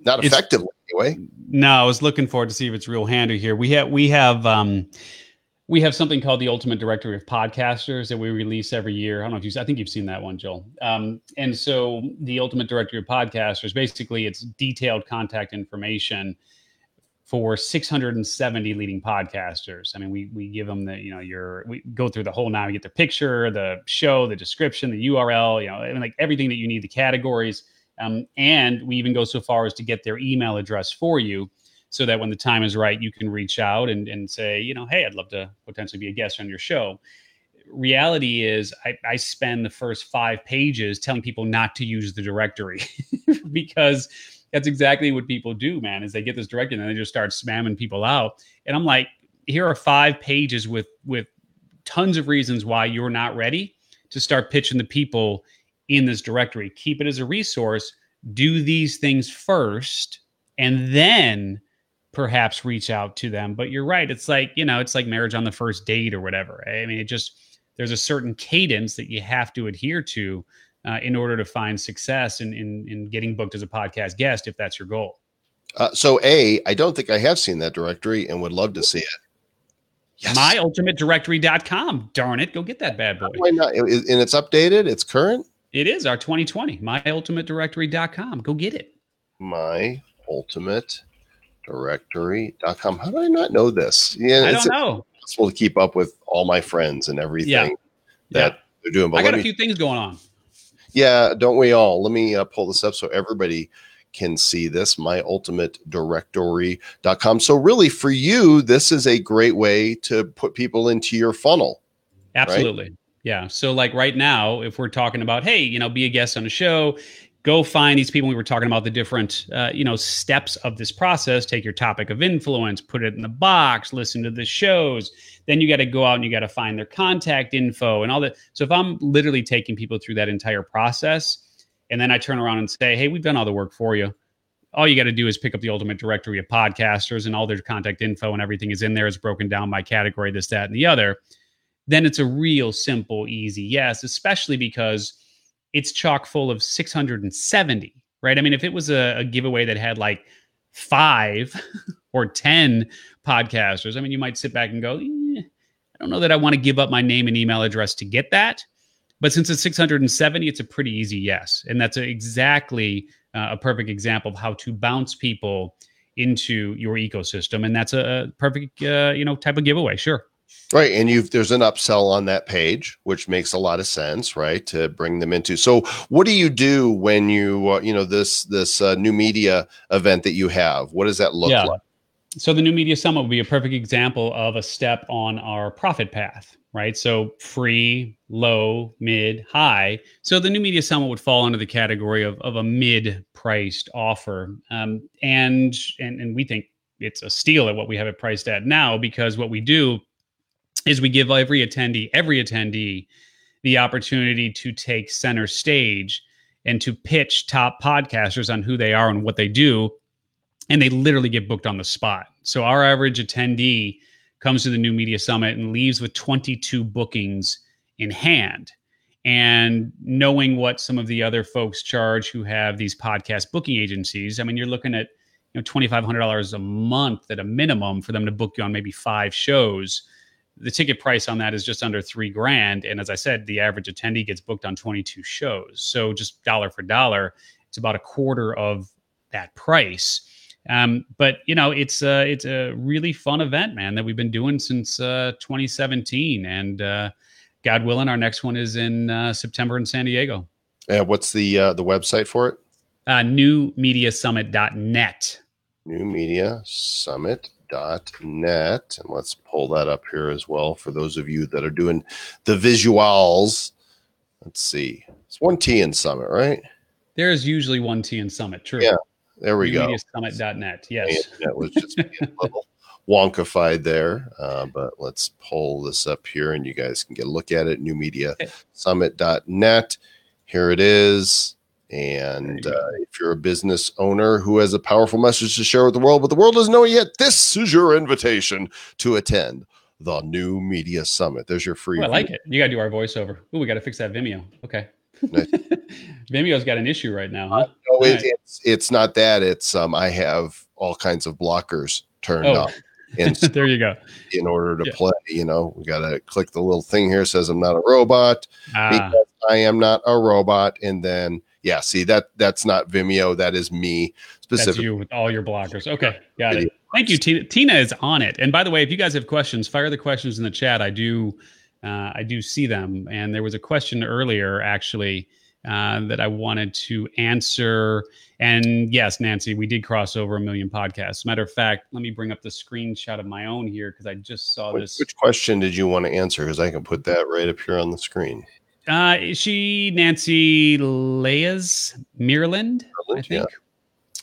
not effectively anyway. No, I was looking forward to see if it's real handy here. We have we have um we have something called the Ultimate Directory of Podcasters that we release every year. I don't know if you I think you've seen that one, Joel. Um, and so the Ultimate Directory of Podcasters basically it's detailed contact information for 670 leading podcasters. I mean, we we give them the you know your we go through the whole now. You get the picture, the show, the description, the URL. You know, I mean, like everything that you need, the categories um, and we even go so far as to get their email address for you so that when the time is right, you can reach out and, and say, you know, hey, I'd love to potentially be a guest on your show. Reality is, I, I spend the first five pages telling people not to use the directory because that's exactly what people do, man. Is they get this directory and they just start spamming people out. And I'm like, here are five pages with with tons of reasons why you're not ready to start pitching the people in this directory. Keep it as a resource. Do these things first, and then perhaps reach out to them. But you're right. It's like, you know, it's like marriage on the first date or whatever. I mean, it just, there's a certain cadence that you have to adhere to uh, in order to find success in, in, in getting booked as a podcast guest, if that's your goal. Uh, so, A, I don't think I have seen that directory and would love to see it. Yes. MyUltimateDirectory.com. Darn it. Go get that bad boy. Why not? And it's updated, it's current. It is our 2020, myultimatedirectory.com. Go get it. My ultimate directory.com. How do I not know this? Yeah, I don't know. It's possible to keep up with all my friends and everything yeah. that yeah. they're doing. But I got a few things going on. Yeah, don't we all? Let me uh, pull this up so everybody can see this myultimatedirectory.com. So really for you this is a great way to put people into your funnel. Absolutely. Right? Yeah. So like right now if we're talking about hey, you know, be a guest on a show, go find these people we were talking about the different uh, you know steps of this process. Take your topic of influence put it in the box listen to the shows. Then you got to go out and you got to find their contact info and all that. So if i'm literally taking people through that entire process and then i turn around and say hey we've done all the work for you. All you got to do is pick up the ultimate directory of podcasters and all their contact info and everything is in there. Is broken down by category this that and the other. Then it's a real simple easy yes especially because it's chock full of 670, right? I mean, if it was a, a giveaway that had like five or 10 podcasters, I mean, you might sit back and go, eh, I don't know that I want to give up my name and email address to get that. But since it's 670, it's a pretty easy yes. And that's exactly uh, a perfect example of how to bounce people into your ecosystem. And that's a, a perfect, uh, you know, type of giveaway. Sure. Right, and you've there's an upsell on that page, which makes a lot of sense, right? To bring them into. So, what do you do when you, uh, you know, this this uh, new media event that you have? What does that look yeah. like? So, the new media summit would be a perfect example of a step on our profit path, right? So, free, low, mid, high. So, the new media summit would fall under the category of of a mid priced offer, um, and and and we think it's a steal at what we have it priced at now because what we do is we give every attendee, every attendee, the opportunity to take center stage and to pitch top podcasters on who they are and what they do. And they literally get booked on the spot. So our average attendee comes to the New Media Summit and leaves with 22 bookings in hand. And knowing what some of the other folks charge who have these podcast booking agencies, I mean, you're looking at you know $2,500 a month at a minimum for them to book you on maybe five shows the ticket price on that is just under three grand. And as I said, the average attendee gets booked on 22 shows. So just dollar for dollar, it's about a quarter of that price. Um, but you know, it's uh, it's a really fun event, man, that we've been doing since uh, 2017. And uh, God willing, our next one is in uh, September in San Diego. Uh, what's the uh, the website for it? Uh, newmediasummit.net. New Media Summit net. And let's pull that up here as well for those of you that are doing the visuals. Let's see. It's one t in summit right? There's usually one t in summit. True. Yeah. There we go. Summit.net yes. That was just a little wonkified there. Uh, but let's pull this up here and you guys can get a look at it. New media summit.net here it is and uh, if you're a business owner who has a powerful message to share with the world, but the world doesn't know it yet, this is your invitation to attend the New Media Summit. There's your free. Ooh, I like it. You got to do our voiceover. Oh, we got to fix that Vimeo. Okay. Nice. Vimeo's got an issue right now, huh? No, it, right. it's it's not that. It's um, I have all kinds of blockers turned oh. on. And there you go. In order to yeah. play, you know, we got to click the little thing here says I'm not a robot ah. because I am not a robot, and then yeah, see that that's not Vimeo. That is me specifically. That's you with all your blockers. Okay, got it. Thank you, Tina. Tina is on it. And by the way, if you guys have questions, fire the questions in the chat. I do, uh, I do see them. And there was a question earlier, actually, uh, that I wanted to answer. And yes, Nancy, we did cross over a million podcasts. Matter of fact, let me bring up the screenshot of my own here because I just saw which, this. Which question did you want to answer? Because I can put that right up here on the screen. Uh, is she Nancy Leas Mirland? I think. Yeah.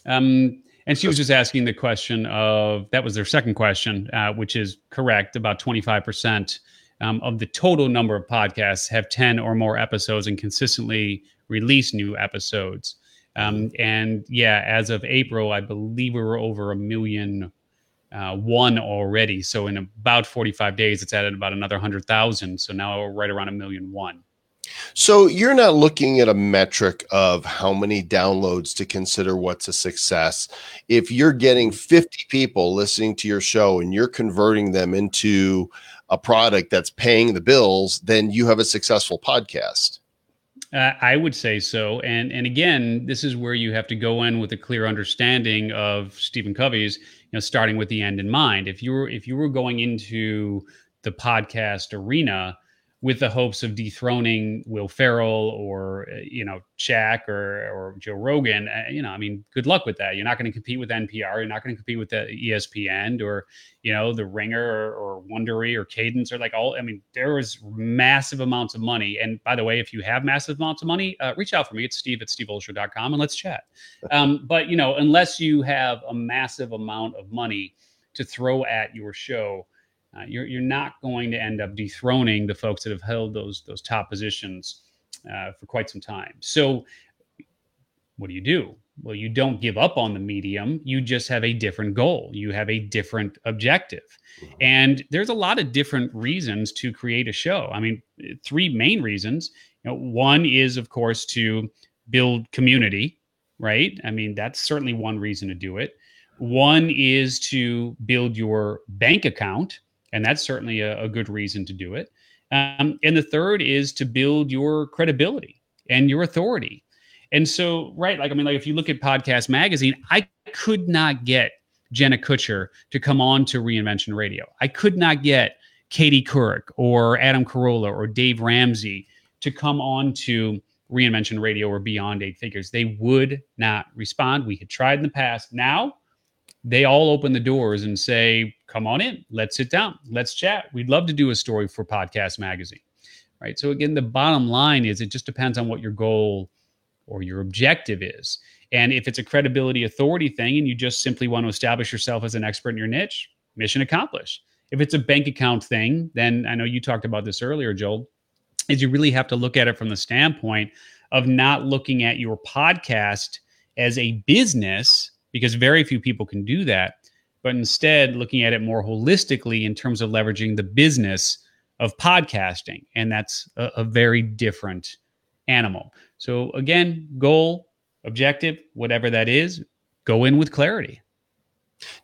Um, and she was just asking the question of that was their second question, uh, which is correct. About 25% um, of the total number of podcasts have 10 or more episodes and consistently release new episodes. Um, and yeah, as of April, I believe we were over a million uh, one already. So in about 45 days, it's added about another 100,000. So now we're right around a million one. So you're not looking at a metric of how many downloads to consider what's a success. If you're getting 50 people listening to your show and you're converting them into a product that's paying the bills, then you have a successful podcast. Uh, I would say so, and and again, this is where you have to go in with a clear understanding of Stephen Covey's, you know, starting with the end in mind. If you were if you were going into the podcast arena with the hopes of dethroning Will Ferrell or uh, you know Shaq or or Joe Rogan. Uh, you know, I mean, good luck with that. You're not going to compete with NPR. You're not going to compete with the ESPN or you know the Ringer or, or Wondery or Cadence or like all. I mean, there is massive amounts of money. And by the way, if you have massive amounts of money, uh, reach out for me. It's Steve at SteveOlsher.com and let's chat. Um, but you know, unless you have a massive amount of money to throw at your show uh, you're you're not going to end up dethroning the folks that have held those those top positions uh, for quite some time. So, what do you do? Well, you don't give up on the medium. You just have a different goal. You have a different objective. Mm-hmm. And there's a lot of different reasons to create a show. I mean, three main reasons. You know, one is, of course, to build community, right? I mean, that's certainly one reason to do it. One is to build your bank account and that's certainly a, a good reason to do it. Um, and the third is to build your credibility and your authority. And so, right, like I mean, like if you look at Podcast Magazine, I could not get Jenna Kutcher to come on to Reinvention Radio. I could not get Katie Couric or Adam Carolla or Dave Ramsey to come on to Reinvention Radio or Beyond Eight Figures. They would not respond. We had tried in the past. Now they all open the doors and say, "Come on in, let's sit down, let's chat. We'd love to do a story for Podcast Magazine." Right. So again, the bottom line is it just depends on what your goal or your objective is. And if it's a credibility authority thing and you just simply want to establish yourself as an expert in your niche, mission accomplished. If it's a bank account thing, then I know you talked about this earlier, Joel, is you really have to look at it from the standpoint of not looking at your podcast as a business because very few people can do that. But instead, looking at it more holistically in terms of leveraging the business of podcasting. And that's a, a very different animal. So, again, goal, objective, whatever that is, go in with clarity.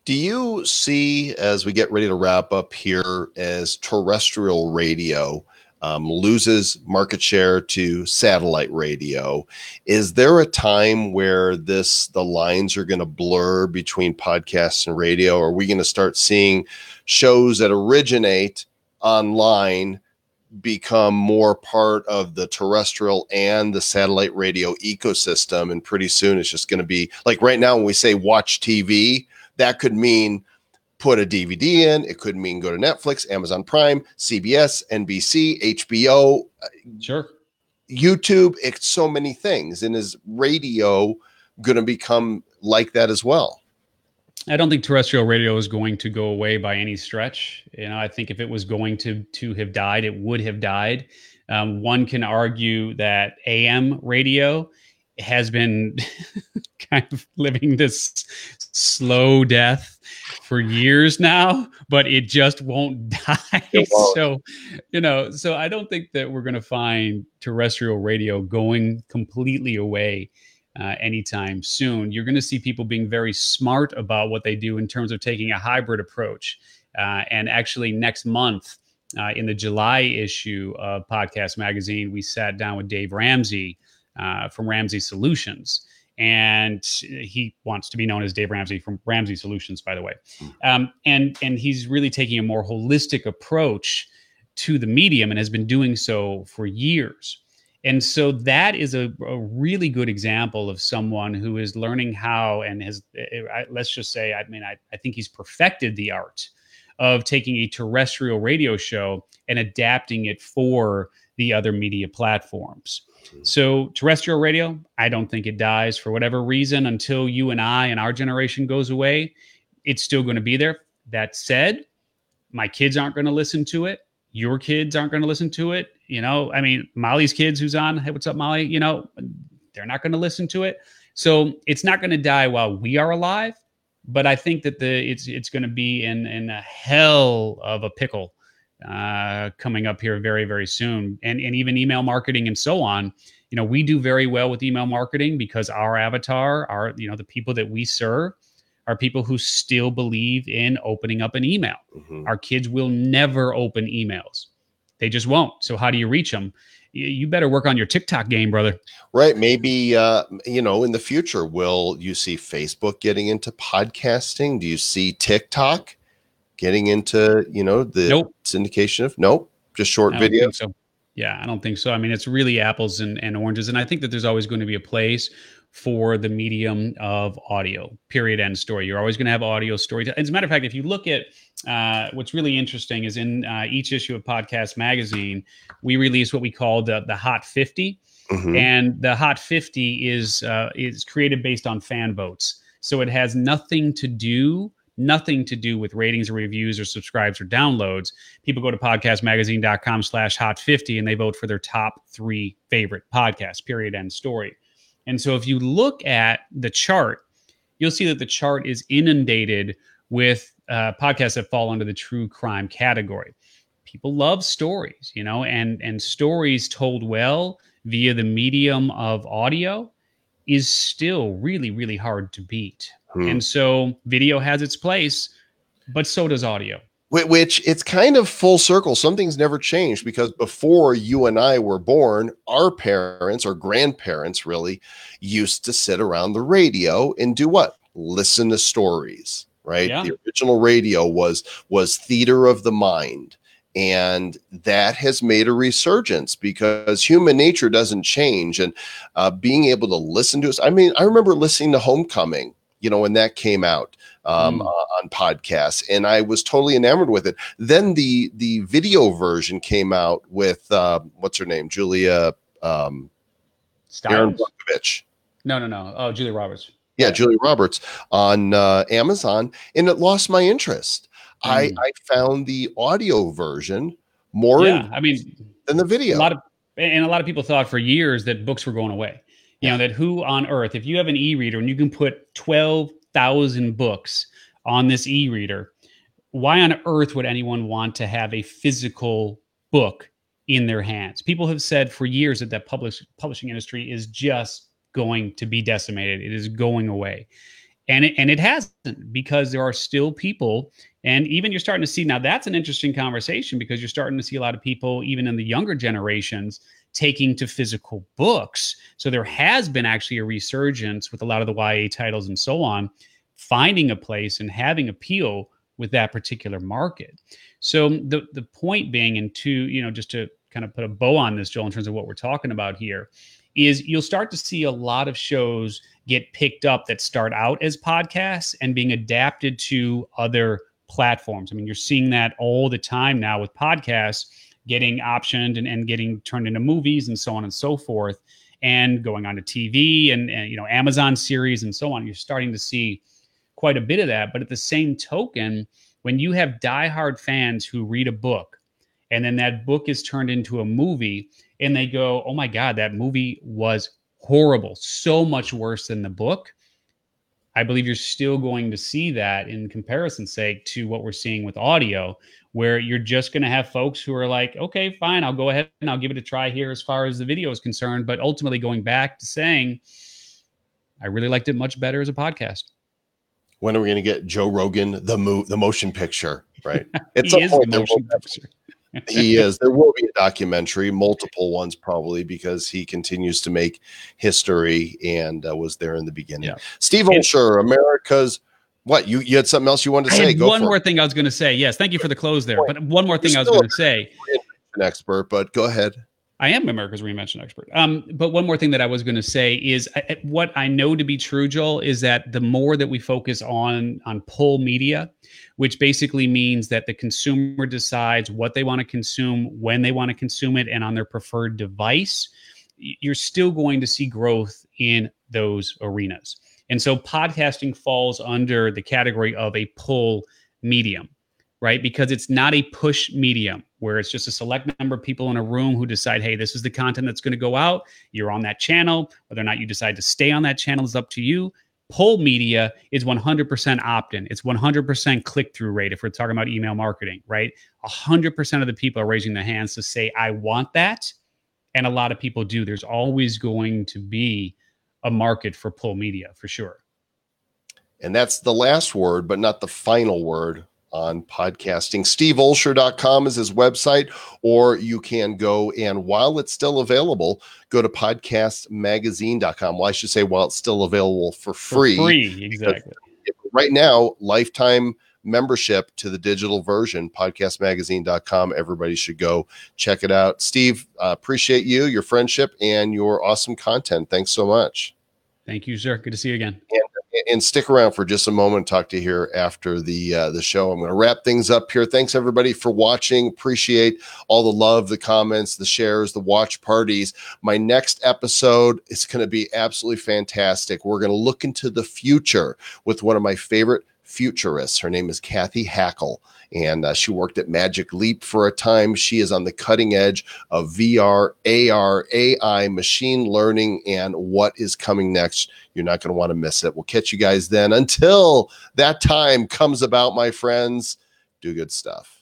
Do you see, as we get ready to wrap up here, as terrestrial radio um, loses market share to satellite radio. Is there a time where this the lines are going to blur between podcasts and radio? Are we going to start seeing shows that originate online become more part of the terrestrial and the satellite radio ecosystem? And pretty soon it's just going to be like right now when we say watch TV, that could mean put a DVD in. It could mean go to Netflix, Amazon Prime, CBS, NBC, HBO, sure, YouTube. It's so many things. And is radio going to become like that as well? I don't think terrestrial radio is going to go away by any stretch. You know, I think if it was going to to have died, it would have died. Um, one can argue that AM radio has been kind of living this slow death for years now, but it just won't die. Won't. So, you know, so I don't think that we're going to find terrestrial radio going completely away uh, anytime soon. You're going to see people being very smart about what they do in terms of taking a hybrid approach. Uh, and actually, next month, uh, in the July issue of Podcast Magazine, we sat down with Dave Ramsey uh, from Ramsey Solutions and he wants to be known as Dave Ramsey from Ramsey Solutions, by the way. Hmm. Um, and and he's really taking a more holistic approach to the medium and has been doing so for years. And so that is a, a really good example of someone who is learning how and has, eh, eh, let's just say, I mean, I, I think he's perfected the art of taking a terrestrial radio show and adapting it for the other media platforms. So terrestrial radio, I don't think it dies for whatever reason until you and I and our generation goes away. It's still going to be there. That said, my kids aren't going to listen to it. Your kids aren't going to listen to it. You know, I mean, Molly's kids who's on, hey, what's up, Molly? You know, they're not going to listen to it. So it's not going to die while we are alive. But I think that the it's it's going to be in in a hell of a pickle uh, coming up here very very soon and and even email marketing and so on you know we do very well with email marketing because our avatar our you know the people that we serve are people who still believe in opening up an email mm-hmm. our kids will never open emails they just won't so how do you reach them you better work on your TikTok game, brother. Right. Maybe, uh, you know, in the future, will you see Facebook getting into podcasting? Do you see TikTok getting into, you know, the nope. syndication of? Nope. Just short video. So. Yeah, I don't think so. I mean, it's really apples and, and oranges. And I think that there's always going to be a place for the medium of audio, period, end story. You're always going to have audio story. As a matter of fact, if you look at uh, what's really interesting is in uh, each issue of Podcast Magazine, we release what we call the, the Hot 50. Mm-hmm. And the Hot 50 is uh, is created based on fan votes. So it has nothing to do nothing to do with ratings or reviews or subscribes or downloads. People go to podcastmagazine.com slash hot 50 and they vote for their top three favorite podcasts, period, end story. And so if you look at the chart, you'll see that the chart is inundated with uh, podcasts that fall under the true crime category. People love stories, you know, and and stories told well via the medium of audio is still really really hard to beat. Hmm. And so video has its place, but so does audio which it's kind of full circle. Something's never changed because before you and I were born, our parents or grandparents really used to sit around the radio and do what? Listen to stories, right? Yeah. The original radio was was theater of the mind. And that has made a resurgence because human nature doesn't change. And uh, being able to listen to us, I mean, I remember listening to Homecoming, you know, when that came out um, mm. uh, on podcasts, and I was totally enamored with it. Then the the video version came out with uh, what's her name, Julia um, Erin No, no, no. Oh, Julia Roberts. Yeah, yeah. Julia Roberts on uh, Amazon, and it lost my interest. Mm. I I found the audio version more. Yeah, I mean, than the video. A lot of and a lot of people thought for years that books were going away. You know that who on earth, if you have an e-reader and you can put twelve thousand books on this e-reader. Why on earth would anyone want to have a physical book in their hands? People have said for years that that publish, publishing industry is just going to be decimated. It is going away. And it, and it hasn't because there are still people and even you're starting to see now that's an interesting conversation because you're starting to see a lot of people even in the younger generations taking to physical books. So there has been actually a resurgence with a lot of the YA titles and so on, finding a place and having appeal with that particular market. So the the point being, and to you know, just to kind of put a bow on this, Joel, in terms of what we're talking about here, is you'll start to see a lot of shows get picked up that start out as podcasts and being adapted to other platforms. I mean, you're seeing that all the time now with podcasts getting optioned and, and getting turned into movies and so on and so forth and going on to tv and, and you know amazon series and so on. You're starting to see quite a bit of that. But at the same token when you have diehard fans who read a book and then that book is turned into a movie and they go oh my god that movie was horrible so much worse than the book I believe you're still going to see that in comparison sake to what we're seeing with audio, where you're just going to have folks who are like, okay, fine, I'll go ahead and I'll give it a try here as far as the video is concerned. But ultimately going back to saying, I really liked it much better as a podcast. When are we going to get Joe Rogan, the mo- the motion picture? Right. It's a motion picture he is. There will be a documentary, multiple ones probably, because he continues to make history and uh, was there in the beginning. Yeah. Steve Olsher, America's what you you had something else you wanted to say? Go one more it. thing I was going to say. Yes, thank you for the close there. But one more thing You're I was going to say. An expert, but go ahead. I am America's reinvention expert. Um, but one more thing that I was going to say is I, what I know to be true, Joel, is that the more that we focus on on pull media, which basically means that the consumer decides what they want to consume, when they want to consume it, and on their preferred device, you're still going to see growth in those arenas. And so podcasting falls under the category of a pull medium right? Because it's not a push medium where it's just a select number of people in a room who decide, hey, this is the content that's going to go out. You're on that channel. Whether or not you decide to stay on that channel is up to you. Pull media is 100% opt in. It's 100% click through rate if we're talking about email marketing, right? 100% of the people are raising their hands to say, I want that. And a lot of people do. There's always going to be a market for pull media for sure. And that's the last word, but not the final word on podcasting. SteveOlsher.com is his website, or you can go and while it's still available, go to podcastmagazine.com. Well, I should say while it's still available for free. For free, exactly. Right now, lifetime membership to the digital version, podcastmagazine.com. Everybody should go check it out. Steve, uh, appreciate you, your friendship, and your awesome content. Thanks so much. Thank you, sir. Good to see you again. And, and stick around for just a moment. Talk to you here after the uh, the show. I'm going to wrap things up here. Thanks everybody for watching. Appreciate all the love, the comments, the shares, the watch parties. My next episode is going to be absolutely fantastic. We're going to look into the future with one of my favorite futurists. Her name is Cathy Hackl, and uh, she worked at Magic Leap for a time. She is on the cutting edge of VR, AR, AI, machine learning, and what is coming next. You're not going to want to miss it. We'll catch you guys then. Until that time comes about, my friends, do good stuff.